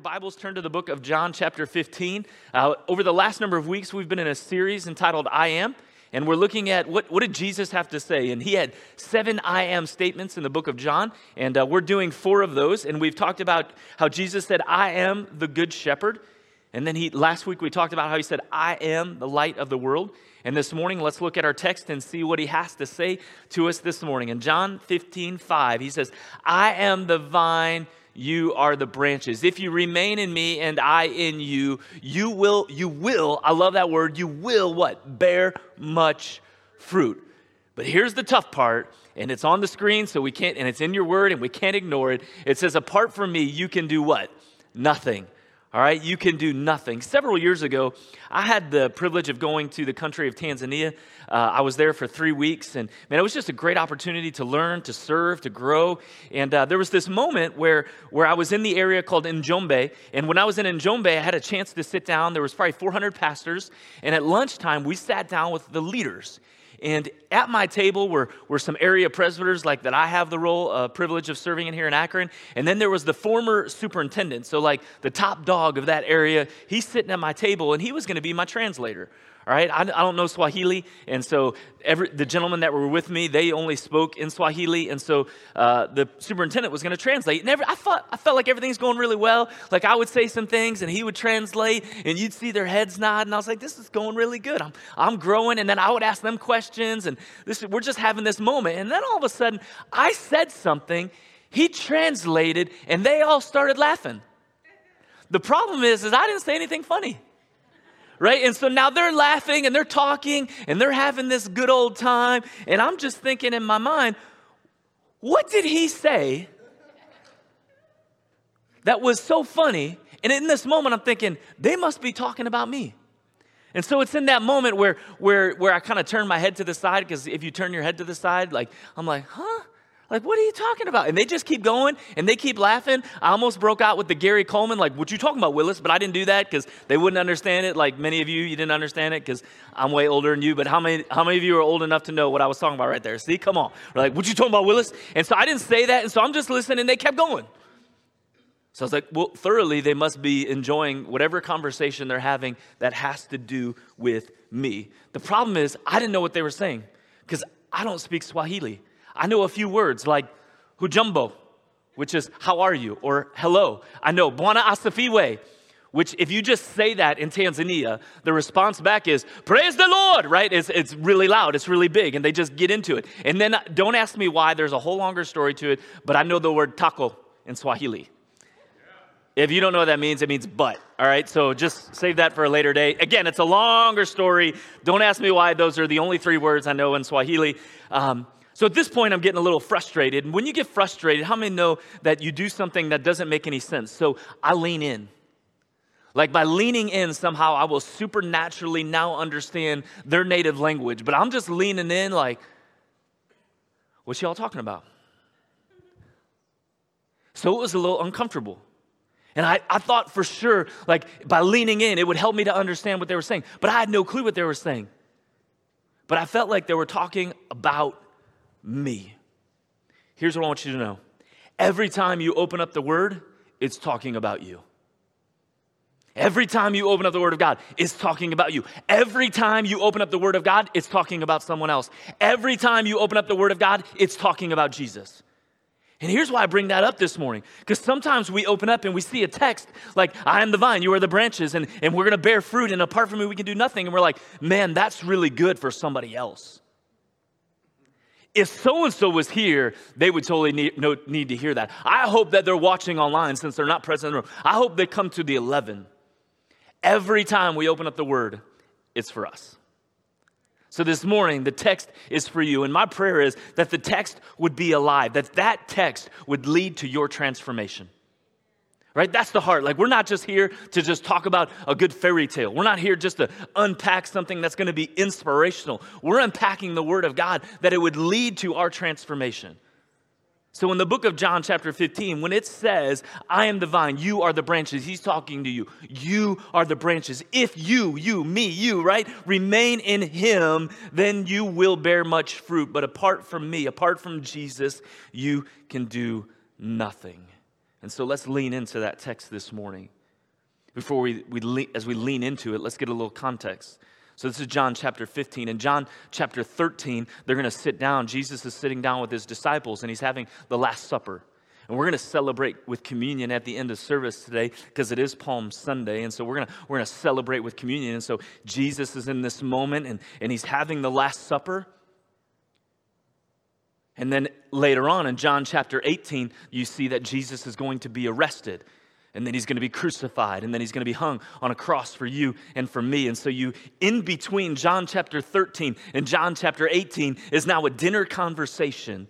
Your Bibles, turn to the book of John, chapter 15. Uh, over the last number of weeks, we've been in a series entitled I Am, and we're looking at what, what did Jesus have to say. And he had seven I Am statements in the book of John, and uh, we're doing four of those. And we've talked about how Jesus said, I am the good shepherd. And then he, last week we talked about how he said, I am the light of the world. And this morning, let's look at our text and see what he has to say to us this morning. In John 15, 5, he says, I am the vine you are the branches. If you remain in me and I in you, you will, you will, I love that word, you will what? Bear much fruit. But here's the tough part, and it's on the screen, so we can't, and it's in your word, and we can't ignore it. It says, apart from me, you can do what? Nothing. All right, you can do nothing. Several years ago, I had the privilege of going to the country of Tanzania. Uh, I was there for three weeks, and man, it was just a great opportunity to learn, to serve, to grow. And uh, there was this moment where, where I was in the area called Njombe, and when I was in Njombe, I had a chance to sit down. There was probably 400 pastors, and at lunchtime, we sat down with the leaders. And at my table were, were some area presbyters, like that I have the role, uh, privilege of serving in here in Akron. And then there was the former superintendent, so like the top dog of that area. He's sitting at my table, and he was going to be my translator. All right, I, I don't know Swahili, and so every, the gentlemen that were with me, they only spoke in Swahili, and so uh, the superintendent was going to translate. And every, I, thought, I felt like everything's going really well. Like I would say some things, and he would translate, and you'd see their heads nod, and I was like, this is going really good. I'm, I'm growing, and then I would ask them questions, and this, we're just having this moment. And then all of a sudden, I said something, he translated, and they all started laughing. The problem is, is I didn't say anything funny right? And so now they're laughing and they're talking and they're having this good old time. And I'm just thinking in my mind, what did he say that was so funny? And in this moment, I'm thinking, they must be talking about me. And so it's in that moment where, where, where I kind of turn my head to the side, because if you turn your head to the side, like, I'm like, huh? Like, what are you talking about? And they just keep going and they keep laughing. I almost broke out with the Gary Coleman, like, what you talking about, Willis? But I didn't do that because they wouldn't understand it. Like many of you, you didn't understand it because I'm way older than you. But how many, how many of you are old enough to know what I was talking about right there? See, come on. We're like, what you talking about, Willis? And so I didn't say that. And so I'm just listening and they kept going. So I was like, well, thoroughly, they must be enjoying whatever conversation they're having that has to do with me. The problem is, I didn't know what they were saying because I don't speak Swahili. I know a few words like hujumbo, which is how are you, or hello. I know bwana asifiwe, which if you just say that in Tanzania, the response back is praise the Lord, right? It's, it's really loud, it's really big, and they just get into it. And then don't ask me why, there's a whole longer story to it, but I know the word tako in Swahili. If you don't know what that means, it means butt. All right, so just save that for a later day. Again, it's a longer story. Don't ask me why. Those are the only three words I know in Swahili. Um, so at this point, I'm getting a little frustrated. And when you get frustrated, how many know that you do something that doesn't make any sense? So I lean in. Like by leaning in, somehow I will supernaturally now understand their native language. But I'm just leaning in, like, what's y'all talking about? So it was a little uncomfortable. And I, I thought for sure, like, by leaning in, it would help me to understand what they were saying. But I had no clue what they were saying. But I felt like they were talking about me. Here's what I want you to know every time you open up the word, it's talking about you. Every time you open up the Word of God, it's talking about you. Every time you open up the Word of God, it's talking about someone else. Every time you open up the Word of God, it's talking about Jesus. And here's why I bring that up this morning. Because sometimes we open up and we see a text like, I am the vine, you are the branches, and, and we're going to bear fruit, and apart from me, we can do nothing. And we're like, man, that's really good for somebody else if so and so was here, they would totally need, no, need to hear that. I hope that they're watching online since they're not present in the room. I hope they come to the 11. Every time we open up the word, it's for us. So this morning, the text is for you. And my prayer is that the text would be alive, that that text would lead to your transformation. Right? That's the heart. Like, we're not just here to just talk about a good fairy tale. We're not here just to unpack something that's going to be inspirational. We're unpacking the Word of God that it would lead to our transformation. So, in the book of John, chapter 15, when it says, I am the vine, you are the branches, he's talking to you. You are the branches. If you, you, me, you, right, remain in him, then you will bear much fruit. But apart from me, apart from Jesus, you can do nothing. And so let's lean into that text this morning. Before we, we as we lean into it, let's get a little context. So this is John chapter 15. In John chapter 13, they're going to sit down. Jesus is sitting down with his disciples and he's having the Last Supper. And we're going to celebrate with communion at the end of service today because it is Palm Sunday. And so we're going to, we're going to celebrate with communion. And so Jesus is in this moment and, and he's having the Last Supper. And then later on in John chapter 18, you see that Jesus is going to be arrested. And then he's going to be crucified. And then he's going to be hung on a cross for you and for me. And so, you, in between John chapter 13 and John chapter 18, is now a dinner conversation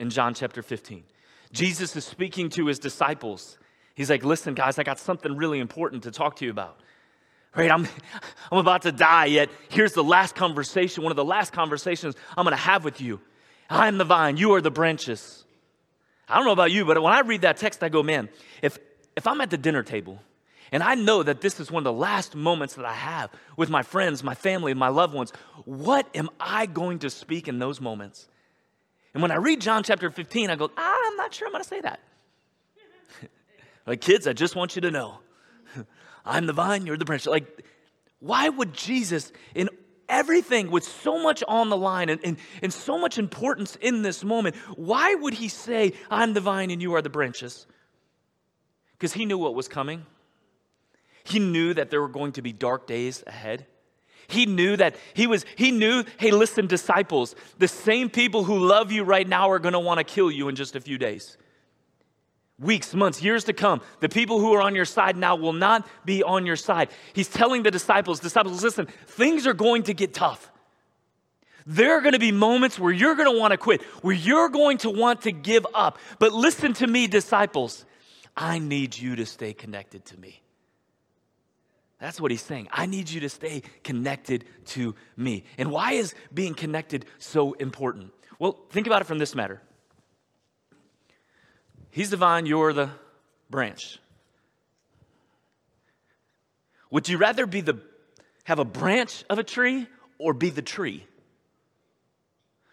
in John chapter 15. Jesus is speaking to his disciples. He's like, Listen, guys, I got something really important to talk to you about. Right? I'm, I'm about to die, yet here's the last conversation, one of the last conversations I'm going to have with you. I'm the vine, you are the branches. I don't know about you, but when I read that text, I go, man, if, if I'm at the dinner table and I know that this is one of the last moments that I have with my friends, my family, my loved ones, what am I going to speak in those moments? And when I read John chapter 15, I go, ah, I'm not sure I'm going to say that. like, kids, I just want you to know I'm the vine, you're the branch. Like, why would Jesus, in everything with so much on the line and, and, and so much importance in this moment, why would he say, I'm the vine and you are the branches? Because he knew what was coming. He knew that there were going to be dark days ahead. He knew that he was, he knew, hey, listen, disciples, the same people who love you right now are going to want to kill you in just a few days weeks, months, years to come, the people who are on your side now will not be on your side. He's telling the disciples, disciples, listen, things are going to get tough. There are going to be moments where you're going to want to quit, where you're going to want to give up. But listen to me, disciples. I need you to stay connected to me. That's what he's saying. I need you to stay connected to me. And why is being connected so important? Well, think about it from this matter. He's the vine, you're the branch. Would you rather be the have a branch of a tree or be the tree?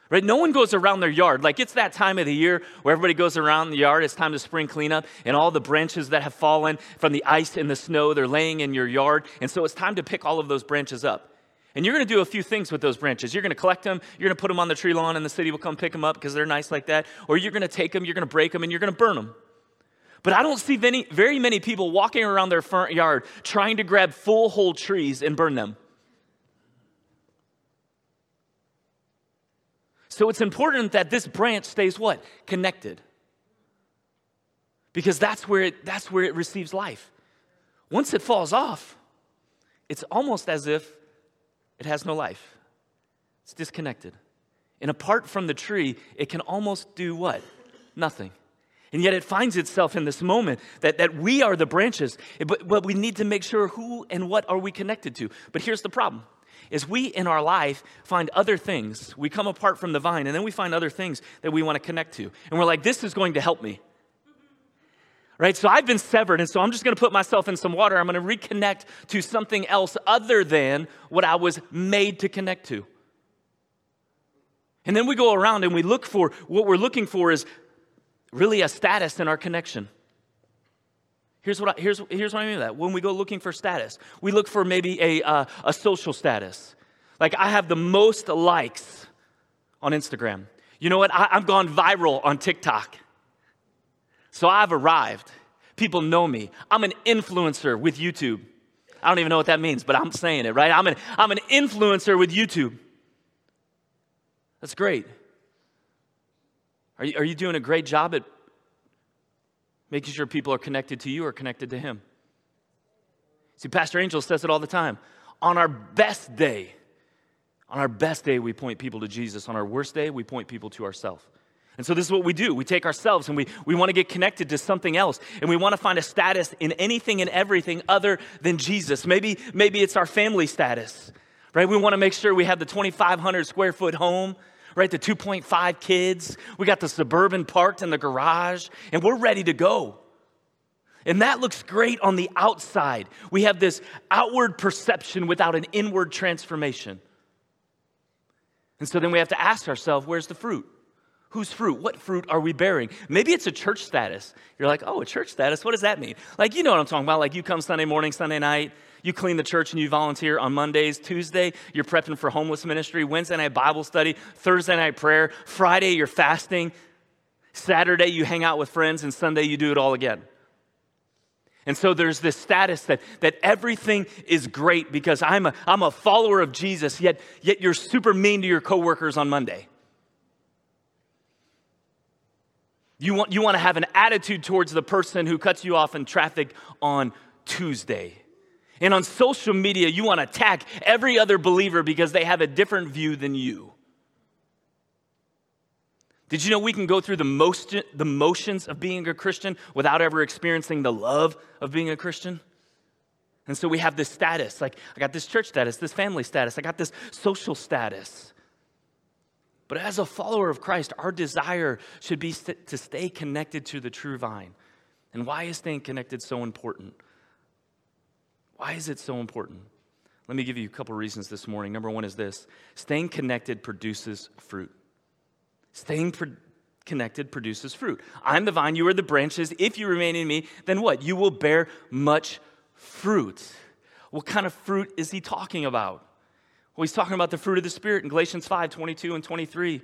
Right? No one goes around their yard. Like it's that time of the year where everybody goes around the yard. It's time to spring cleanup, and all the branches that have fallen from the ice and the snow, they're laying in your yard. And so it's time to pick all of those branches up. And you're going to do a few things with those branches. You're going to collect them, you're going to put them on the tree lawn, and the city will come pick them up because they're nice like that. Or you're going to take them, you're going to break them, and you're going to burn them. But I don't see many, very many people walking around their front yard trying to grab full whole trees and burn them. So it's important that this branch stays what? Connected. Because that's where it, that's where it receives life. Once it falls off, it's almost as if it has no life. It's disconnected. And apart from the tree, it can almost do what? Nothing. And yet it finds itself in this moment that, that we are the branches, but, but we need to make sure who and what are we connected to. But here's the problem is we in our life find other things. We come apart from the vine and then we find other things that we want to connect to. And we're like, this is going to help me right? So I've been severed, and so I'm just to put myself in some water. I'm to reconnect to something else other than what I was made to connect to. And then we go around and we look for what we're looking for is really a status in our connection. Here's what I, here's, here's what I mean by that. When we go looking for status, we look for maybe a, uh, a social status. Like I have the most likes on Instagram. You know what? I, I've gone viral on TikTok. So I've arrived. People know me. I'm an influencer with YouTube. I don't even know what that means, but I'm saying it, right? I'm an, I'm an influencer with YouTube. That's great. Are you, are you doing a great job at making sure people are connected to you or connected to Him? See, Pastor Angel says it all the time. On our best day, on our best day, we point people to Jesus. On our worst day, we point people to ourselves. And so this is what we do. We take ourselves and we, we want to get connected to something else. And we want to find a status in anything and everything other than Jesus. Maybe, maybe it's our family status, right? We want to make sure we have the 2,500 square foot home, right? The 2.5 kids. We got the suburban parked in the garage, and we're ready to go. And that looks great on the outside. We have this outward perception without an inward transformation. And so then we have to ask ourselves where's the fruit? Whose fruit? What fruit are we bearing? Maybe it's a church status. You're like, oh, a church status? What does that mean? Like, you know what I'm talking about. Like, you come Sunday morning, Sunday night, you clean the church and you volunteer on Mondays. Tuesday, you're prepping for homeless ministry. Wednesday night, Bible study. Thursday night, prayer. Friday, you're fasting. Saturday, you hang out with friends. And Sunday, you do it all again. And so there's this status that, that everything is great because I'm a, I'm a follower of Jesus, yet, yet you're super mean to your coworkers on Monday. You want, you want to have an attitude towards the person who cuts you off in traffic on Tuesday. And on social media, you want to attack every other believer because they have a different view than you. Did you know we can go through the, most, the motions of being a Christian without ever experiencing the love of being a Christian? And so we have this status like, I got this church status, this family status, I got this social status. But as a follower of Christ, our desire should be st- to stay connected to the true vine. And why is staying connected so important? Why is it so important? Let me give you a couple reasons this morning. Number one is this staying connected produces fruit. Staying pro- connected produces fruit. I'm the vine, you are the branches. If you remain in me, then what? You will bear much fruit. What kind of fruit is he talking about? Well, he's talking about the fruit of the Spirit in Galatians 5 22 and 23.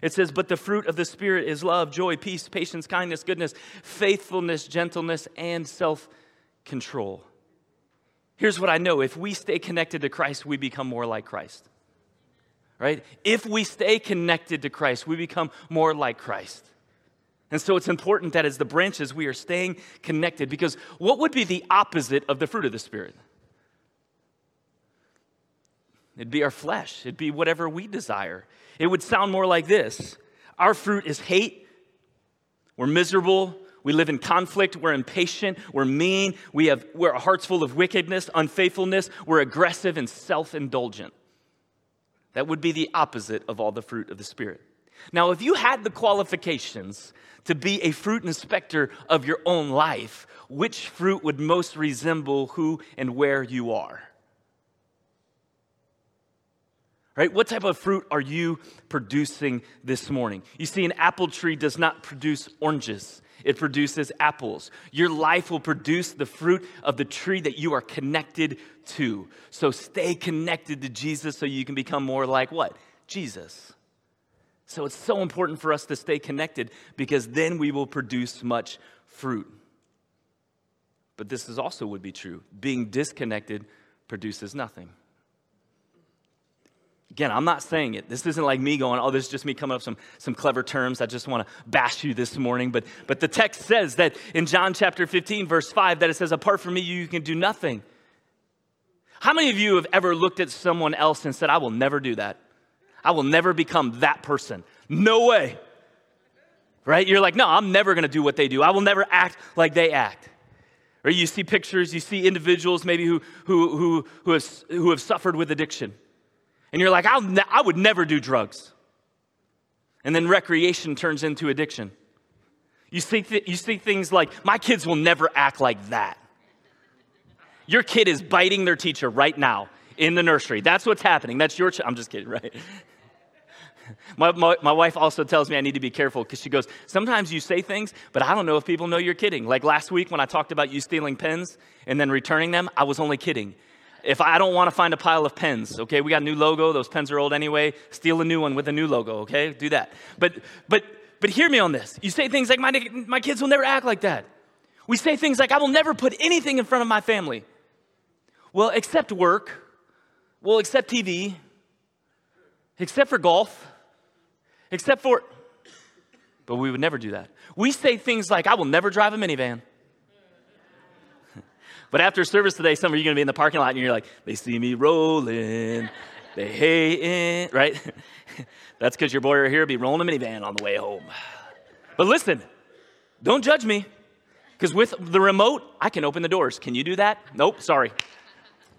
It says, But the fruit of the Spirit is love, joy, peace, patience, kindness, goodness, faithfulness, gentleness, and self control. Here's what I know if we stay connected to Christ, we become more like Christ. Right? If we stay connected to Christ, we become more like Christ. And so it's important that as the branches, we are staying connected because what would be the opposite of the fruit of the Spirit? It'd be our flesh. It'd be whatever we desire. It would sound more like this Our fruit is hate. We're miserable. We live in conflict. We're impatient. We're mean. We have we're hearts full of wickedness, unfaithfulness. We're aggressive and self indulgent. That would be the opposite of all the fruit of the Spirit. Now, if you had the qualifications to be a fruit inspector of your own life, which fruit would most resemble who and where you are? Right? What type of fruit are you producing this morning? You see, an apple tree does not produce oranges, it produces apples. Your life will produce the fruit of the tree that you are connected to. So stay connected to Jesus so you can become more like what? Jesus. So it's so important for us to stay connected because then we will produce much fruit. But this is also would be true. Being disconnected produces nothing. Again, I'm not saying it. This isn't like me going, oh, this is just me coming up some, some clever terms. I just want to bash you this morning. But, but the text says that in John chapter 15, verse 5, that it says, apart from me, you can do nothing. How many of you have ever looked at someone else and said, I will never do that? I will never become that person. No way. Right? You're like, no, I'm never going to do what they do. I will never act like they act. Or you see pictures, you see individuals maybe who, who, who, who, have, who have suffered with addiction and you're like, ne- I would never do drugs. And then recreation turns into addiction. You see, th- you see things like, my kids will never act like that. Your kid is biting their teacher right now in the nursery. That's what's happening. That's your, I'm just kidding, right? My, my, my, wife also tells me I need to be careful because she goes, Sometimes you say things, but I don't know if people know you're kidding. Like last week when I talked about you stealing pens and then returning them, I was only kidding. If I don't want to find a pile of pens, okay, we got a new logo, those pens are old anyway, steal a new one with a new logo, okay? Do that. But but but hear me on this. You say things like my my kids will never act like that. We say things like I will never put anything in front of my family. Well, except work. Well, except TV. Except for golf. Except for but we would never do that. We say things like I will never drive a minivan. But after service today, some of you are going to be in the parking lot and you're like, they see me rolling. They hate it, right? That's because your boy right here be rolling a minivan on the way home. But listen, don't judge me, because with the remote, I can open the doors. Can you do that? Nope, sorry.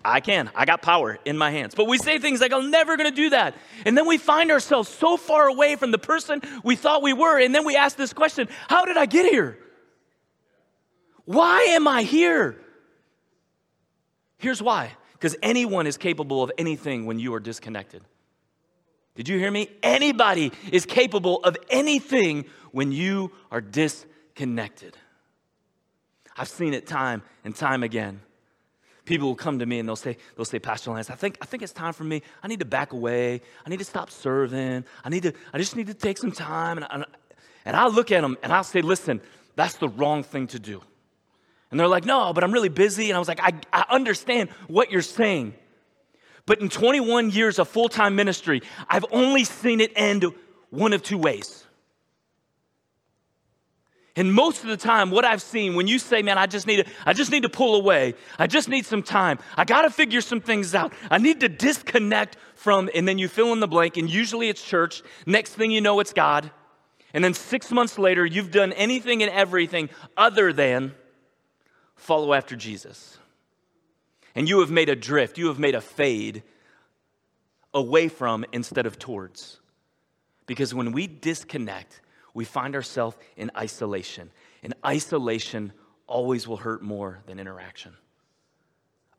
I can. I got power in my hands. But we say things like, I'm never going to do that. And then we find ourselves so far away from the person we thought we were. And then we ask this question How did I get here? Why am I here? Here's why because anyone is capable of anything when you are disconnected. Did you hear me? Anybody is capable of anything when you are disconnected. I've seen it time and time again. People will come to me and they'll say, they'll say, Pastor Lance, I think, I think it's time for me. I need to back away. I need to stop serving. I need to, I just need to take some time. And I, and I look at them and I'll say, listen, that's the wrong thing to do. And they're like, no, but I'm really busy. And I was like, I, I understand what you're saying. But in 21 years of full time ministry, I've only seen it end one of two ways. And most of the time, what I've seen when you say, man, I just need to, I just need to pull away. I just need some time. I got to figure some things out. I need to disconnect from, and then you fill in the blank, and usually it's church. Next thing you know, it's God. And then six months later, you've done anything and everything other than follow after Jesus. And you have made a drift, you have made a fade away from instead of towards. Because when we disconnect, we find ourselves in isolation. And isolation always will hurt more than interaction.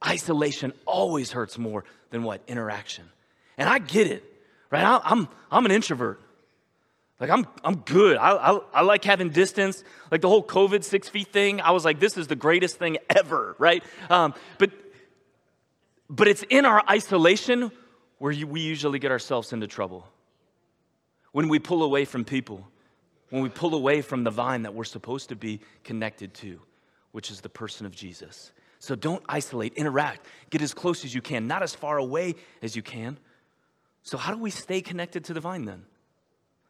Isolation always hurts more than what? Interaction. And I get it, right? I'm, I'm an introvert. Like, I'm, I'm good. I, I, I, like having distance. Like the whole COVID six feet thing, I was like, this is the greatest thing ever, right? Um, but, but it's in our isolation where you, we usually get ourselves into trouble. When we pull away from people, when we pull away from the vine that we're supposed to be connected to, which is the person of Jesus. So don't isolate, interact, get as close as you can, not as far away as you can. So, how do we stay connected to the vine then?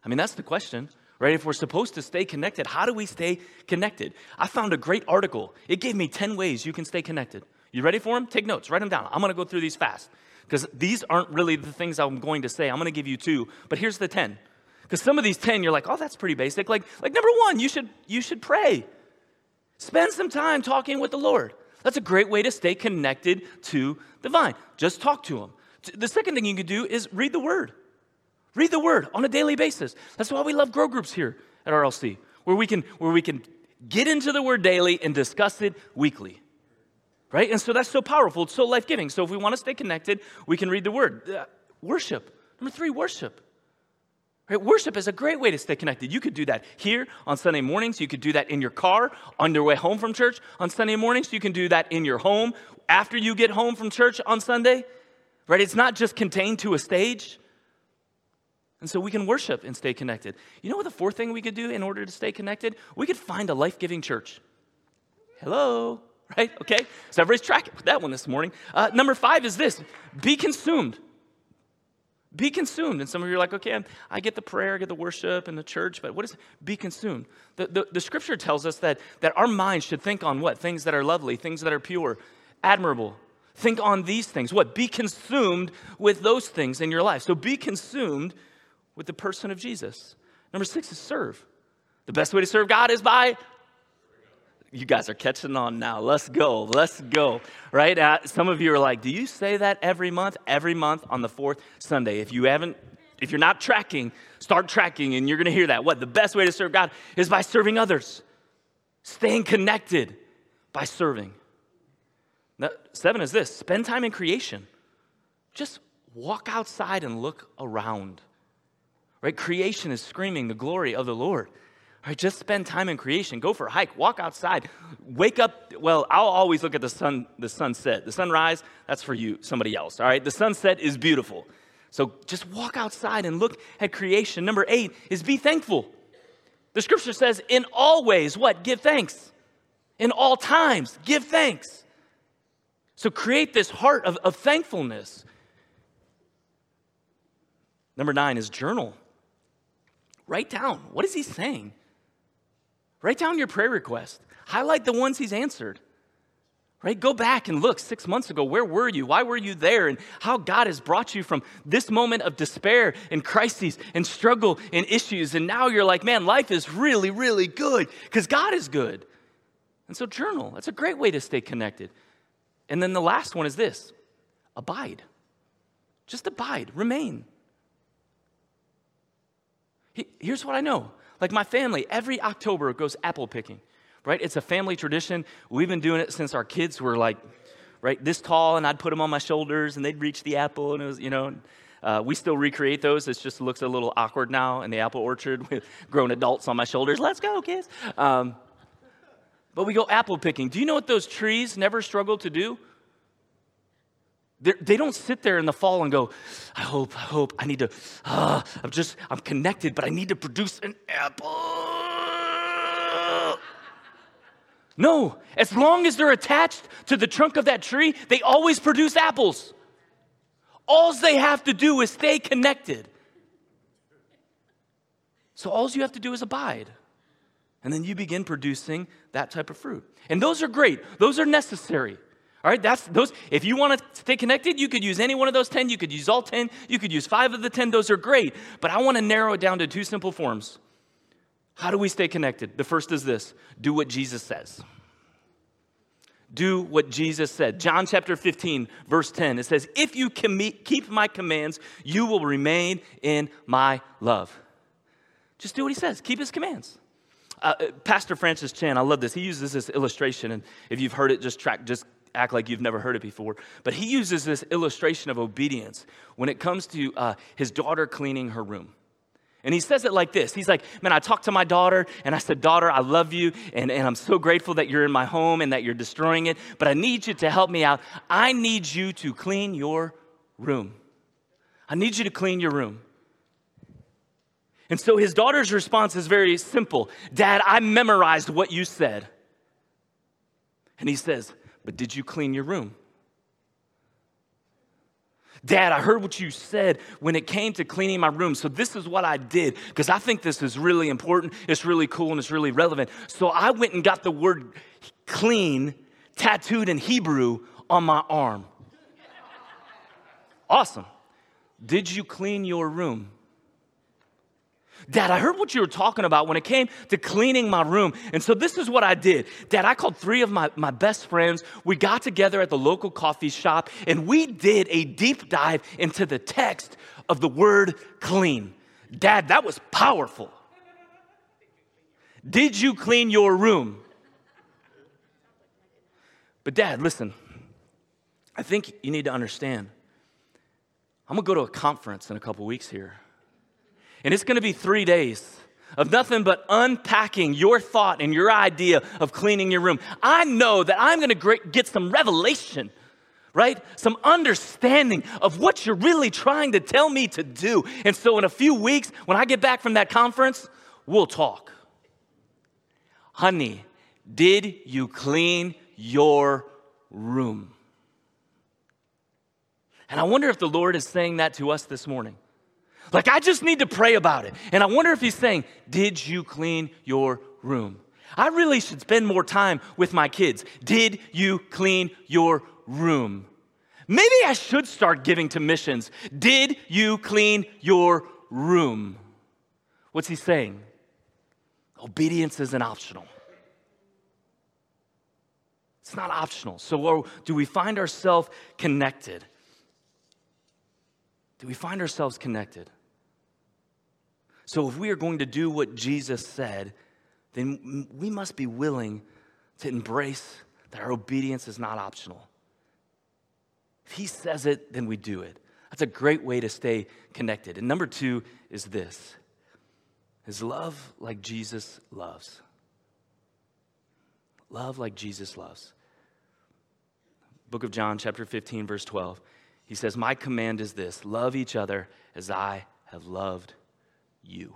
I mean, that's the question, right? If we're supposed to stay connected, how do we stay connected? I found a great article. It gave me 10 ways you can stay connected. You ready for them? Take notes, write them down. I'm going to go through these fast because these aren't really the things I'm going to say. I'm going to give you two, but here's the 10. Because some of these 10 you're like, "Oh, that's pretty basic." Like like number 1, you should you should pray. Spend some time talking with the Lord. That's a great way to stay connected to the vine. Just talk to him. The second thing you can do is read the word. Read the word on a daily basis. That's why we love grow groups here at RLC, where we can, where we can get into the word daily and discuss it weekly. Right? And so that's so powerful. It's so life giving. So if we want to stay connected, we can read the word. Uh, worship. Number three, worship. Right? Worship is a great way to stay connected. You could do that here on Sunday mornings. You could do that in your car on your way home from church on Sunday mornings. You can do that in your home after you get home from church on Sunday. Right? It's not just contained to a stage. And so we can worship and stay connected. You know what the fourth thing we could do in order to stay connected? We could find a life giving church. Hello, right? Okay, so everybody's tracking that one this morning. Uh, number five is this be consumed. Be consumed. And some of you are like, okay, I get the prayer, I get the worship and the church, but what is be consumed? The, the, the scripture tells us that, that our minds should think on what? Things that are lovely, things that are pure, admirable. Think on these things. What? Be consumed with those things in your life. So be consumed with the person of Jesus. Number six is serve. The best way to serve God is by you guys are catching on now. Let's go. Let's go. Right? Uh, some of you are like, do you say that every month? Every month on the fourth Sunday. If you haven't, if you're not tracking, start tracking and you're going to hear that. What? The best way to serve God is by serving others, staying connected by serving. Now, seven is this spend time in creation. Just walk outside and look around. Right? Creation is screaming the glory of the Lord. Right? Just spend time in creation. Go for a hike. Walk outside. Wake up. Well, I'll always look at the sun, the sunset. The sunrise, that's for you, somebody else. All right. The sunset is beautiful. So just walk outside and look at creation. Number eight is be thankful. The scripture says, in all ways, what? Give thanks. In all times, give thanks. So create this heart of, of thankfulness. Number nine is journal. Write down what is he saying? Write down your prayer request. Highlight the ones he's answered. Right? Go back and look six months ago. Where were you? Why were you there? And how God has brought you from this moment of despair and crises and struggle and issues. And now you're like, man, life is really, really good because God is good. And so, journal. That's a great way to stay connected. And then the last one is this abide. Just abide, remain. Here's what I know. Like my family, every October goes apple picking right? It's a family tradition. We've been doing it since our kids were like, right, this tall, and I'd put them on my shoulders, and they'd reach the apple, and it was, you know. Uh, we still recreate those. It just looks a little awkward now in the apple orchard with grown adults on my shoulders. Let's go, kids. Um, but we go apple picking. Do you know what those trees never struggle to do? They're, they do not sit there in the fall and go, I hope, I hope, I need to, uh, I'm just, I'm connected, but I need to produce an apple. No, as long as they're attached to the trunk of that tree, they always produce apples. All they have to do is stay connected. So all you have to do is abide. And then you begin producing that type of fruit. And those are great. Those are necessary. All right, that's those. If you want to stay connected, you could use any one of those 10. You could use all 10. You could use five of the 10. Those are great. But I want to narrow it down to two simple forms. How do we stay connected? The first is this do what Jesus says. Do what Jesus said. John chapter 15, verse 10, it says, If you keep my commands, you will remain in my love. Just do what he says, keep his commands. Uh, uh Pastor Francis Chan, I love this. He uses this illustration, and if you've heard it, just track, just act like you've never heard it before. But he uses this illustration of obedience when it comes to uh, his daughter cleaning her room. And he says it like this He's like, Man, I talked to my daughter and I said, Daughter, I love you and, and I'm so grateful that you're in my home and that you're destroying it, but I need you to help me out. I need you to clean your room. I need you to clean your room. And so his daughter's response is very simple Dad, I memorized what you said. And he says, But did you clean your room? Dad, I heard what you said when it came to cleaning my room. So this is what I did because I think this is really important. It's really cool and it's really relevant. So I went and got the word clean tattooed in Hebrew on my arm. Awesome. Did you clean your room? Dad, I heard what you were talking about when it came to cleaning my room. And so this is what I did. Dad, I called three of my, my best friends. We got together at the local coffee shop and we did a deep dive into the text of the word clean. Dad, that was powerful. Did you clean your room? But, Dad, listen, I think you need to understand. I'm gonna go to a conference in a couple weeks here. And it's going to be three days of nothing but unpacking your thought and your idea of cleaning your room. I know that I'm going to get some revelation, right? Some understanding of what you're really trying to tell me to do. And so, in a few weeks, when I get back from that conference, we'll talk. Honey, did you clean your room? And I wonder if the Lord is saying that to us this morning. Like, I just need to pray about it. And I wonder if he's saying, Did you clean your room? I really should spend more time with my kids. Did you clean your room? Maybe I should start giving to missions. Did you clean your room? What's he saying? Obedience isn't optional. It's not optional. So, oh, do we find ourselves connected? Do we find ourselves connected? So if we are going to do what Jesus said, then we must be willing to embrace that our obedience is not optional. If he says it, then we do it. That's a great way to stay connected. And number two is this is love like Jesus loves. Love like Jesus loves. Book of John, chapter 15, verse 12. He says, My command is this love each other as I have loved you.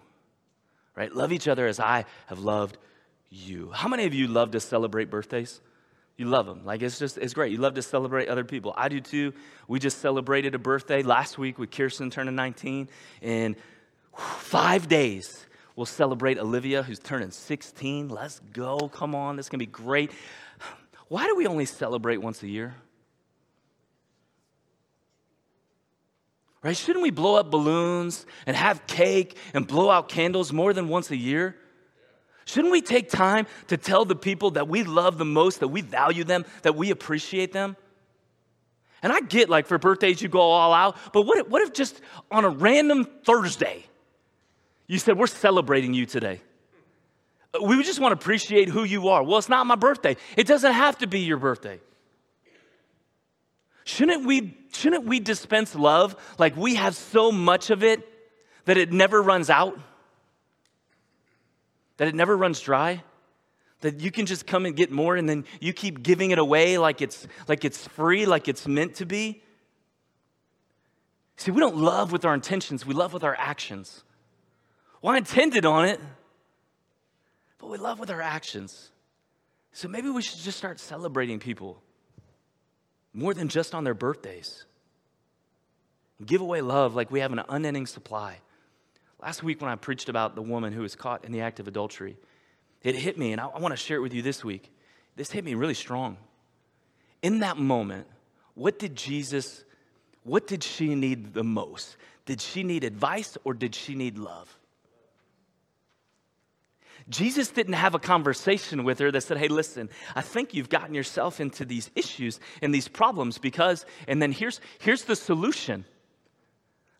Right? Love each other as I have loved you. How many of you love to celebrate birthdays? You love them. Like it's just, it's great. You love to celebrate other people. I do too. We just celebrated a birthday last week with Kirsten turning 19. In five days, we'll celebrate Olivia, who's turning 16. Let's go. Come on. This is going to be great. why do we only celebrate once a year? Right? Shouldn't we blow up balloons and have cake and blow out candles more than once a year? Shouldn't we take time to tell the people that we love the most, that we value them, that we appreciate them? And I get like for birthdays you go all out, but what if, what if just on a random Thursday you said, We're celebrating you today? We just want to appreciate who you are. Well, it's not my birthday. It doesn't have to be your birthday. Shouldn't we, shouldn't we dispense love like we have so much of it that it never runs out? That it never runs dry? That you can just come and get more and then you keep giving it away like it's, like it's free, like it's meant to be? See, we don't love with our intentions, we love with our actions. Well, I intended on it, but we love with our actions. So maybe we should just start celebrating people more than just on their birthdays. Give away love like we have an unending supply. Last week, when I preached about the woman who was caught in the act of adultery, it hit me, and I, I want to share it with you this week. This hit me really strong. In that moment, what did Jesus, what did she need the most? Did she need advice or did she need love? Jesus didn't have a conversation with her that said, Hey, listen, I think you've gotten yourself into these issues and these problems because, and then here's, here's the solution.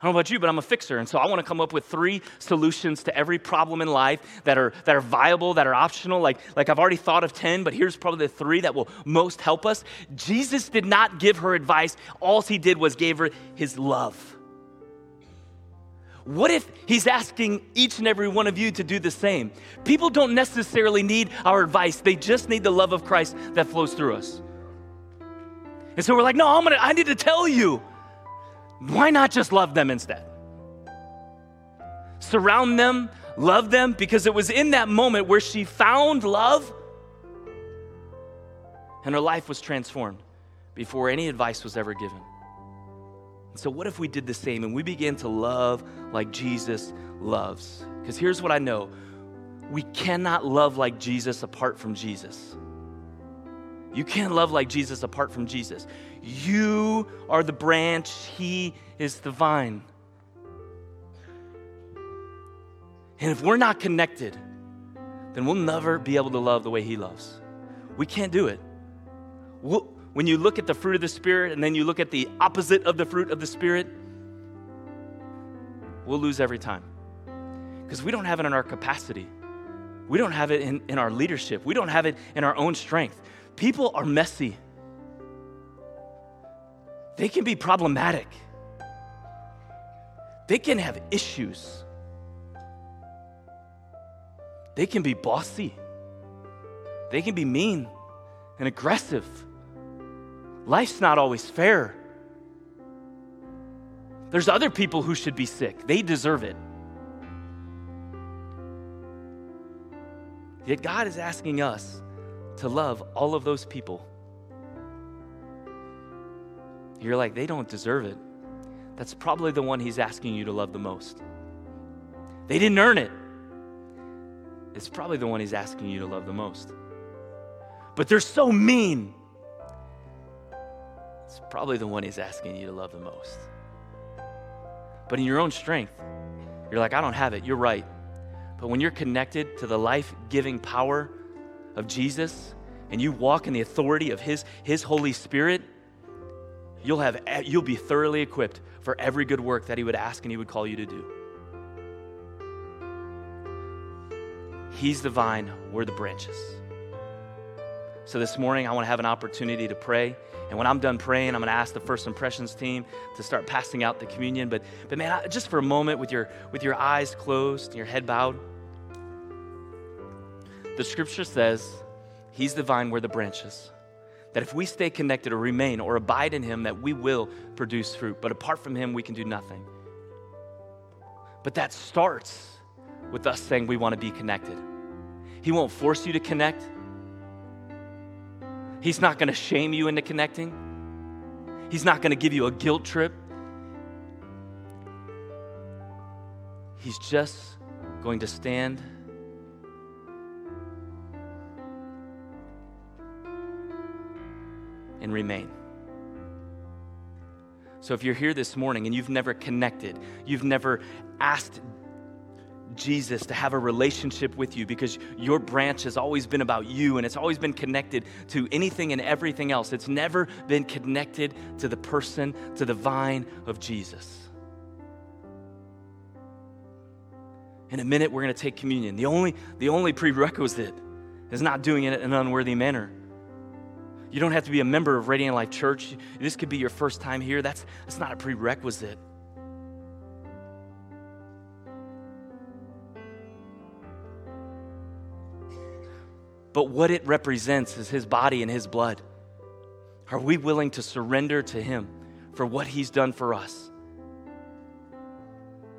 I don't know about you, but I'm a fixer. And so I want to come up with three solutions to every problem in life that are, that are viable, that are optional. Like, like I've already thought of 10, but here's probably the three that will most help us. Jesus did not give her advice. All he did was gave her his love. What if he's asking each and every one of you to do the same? People don't necessarily need our advice, they just need the love of Christ that flows through us. And so we're like, no, I'm gonna, I need to tell you. Why not just love them instead? Surround them, love them, because it was in that moment where she found love and her life was transformed before any advice was ever given. So, what if we did the same and we began to love like Jesus loves? Because here's what I know we cannot love like Jesus apart from Jesus. You can't love like Jesus apart from Jesus. You are the branch, He is the vine. And if we're not connected, then we'll never be able to love the way He loves. We can't do it. We'll, when you look at the fruit of the Spirit and then you look at the opposite of the fruit of the Spirit, we'll lose every time. Because we don't have it in our capacity. We don't have it in, in our leadership. We don't have it in our own strength. People are messy, they can be problematic, they can have issues, they can be bossy, they can be mean and aggressive. Life's not always fair. There's other people who should be sick, they deserve it. Yet God is asking us to love all of those people. You're like, they don't deserve it. That's probably the one He's asking you to love the most. They didn't earn it. It's probably the one He's asking you to love the most. But they're so mean. It's probably the one he's asking you to love the most. But in your own strength, you're like, I don't have it. You're right. But when you're connected to the life giving power of Jesus and you walk in the authority of his, his Holy Spirit, you'll, have, you'll be thoroughly equipped for every good work that he would ask and he would call you to do. He's the vine, we're the branches. So this morning, I want to have an opportunity to pray. And when I'm done praying, I'm going to ask the first impressions team to start passing out the communion. But, but man, just for a moment, with your, with your eyes closed and your head bowed, the scripture says, He's the vine, we're the branches. That if we stay connected or remain or abide in Him, that we will produce fruit. But apart from Him, we can do nothing. But that starts with us saying we want to be connected. He won't force you to connect. He's not going to shame you into connecting. He's not going to give you a guilt trip. He's just going to stand and remain. So if you're here this morning and you've never connected, you've never asked Jesus to have a relationship with you because your branch has always been about you and it's always been connected to anything and everything else. It's never been connected to the person, to the vine of Jesus. In a minute, we're going to take communion. The only, the only prerequisite is not doing it in an unworthy manner. You don't have to be a member of Radiant Life Church. This could be your first time here. That's, that's not a prerequisite. But what it represents is His body and His blood. Are we willing to surrender to Him for what He's done for us?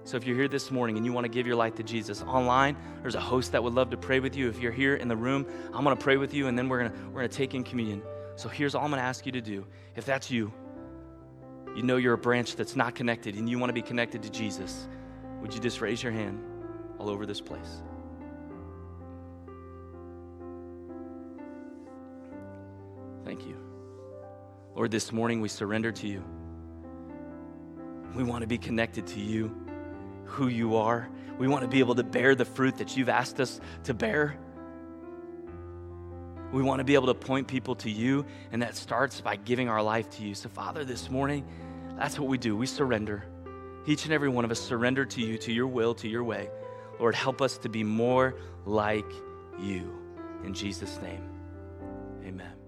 So if you're here this morning and you want to give your life to Jesus online, there's a host that would love to pray with you. If you're here in the room, I'm going to pray with you and then we're going to, we're going to take in communion. So here's all I'm going to ask you to do. If that's you, you know you're a branch that's not connected and you want to be connected to Jesus, would you just raise your hand all over this place? Thank you. Lord, this morning we surrender to you. We want to be connected to you, who you are. We want to be able to bear the fruit that you've asked us to bear. We want to be able to point people to you, and that starts by giving our life to you. So, Father, this morning, that's what we do. We surrender. Each and every one of us surrender to you, to your will, to your way. Lord, help us to be more like you. In Jesus' name, amen.